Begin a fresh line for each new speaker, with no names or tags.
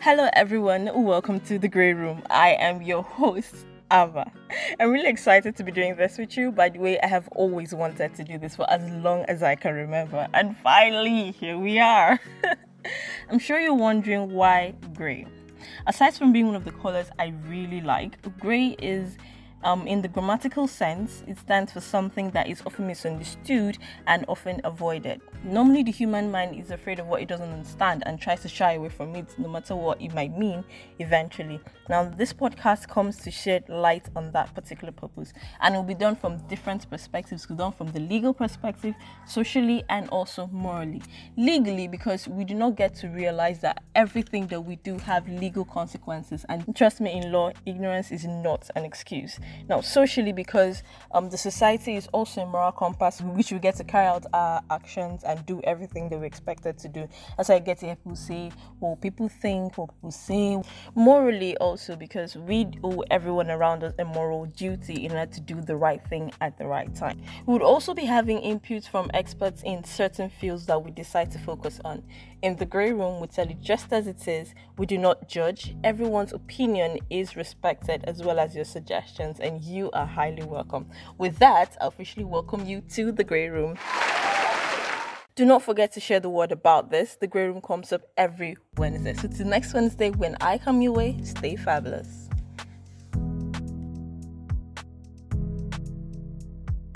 Hello, everyone. Welcome to the Grey Room. I am your host, Ava. I'm really excited to be doing this with you. By the way, I have always wanted to do this for as long as I can remember. And finally, here we are. I'm sure you're wondering why grey. Aside from being one of the colors I really like, grey is um, in the grammatical sense, it stands for something that is often misunderstood and often avoided. Normally, the human mind is afraid of what it doesn't understand and tries to shy away from it, no matter what it might mean eventually. Now, this podcast comes to shed light on that particular purpose, and it will be done from different perspectives. Done from the legal perspective, socially, and also morally. Legally, because we do not get to realize that everything that we do have legal consequences, and trust me, in law, ignorance is not an excuse. Now, socially, because um, the society is also a moral compass which we get to carry out our actions and do everything that we're expected to do. As I get to hear people say, what people think, what people say. Morally, also, because we owe everyone around us a moral duty in order to do the right thing at the right time. We would also be having inputs from experts in certain fields that we decide to focus on. In the grey room, we tell you just as it is, we do not judge. Everyone's opinion is respected as well as your suggestions and you are highly welcome. With that, I officially welcome you to the Grey Room. Do not forget to share the word about this. The Grey Room comes up every Wednesday. So, till next Wednesday, when I come your way, stay fabulous.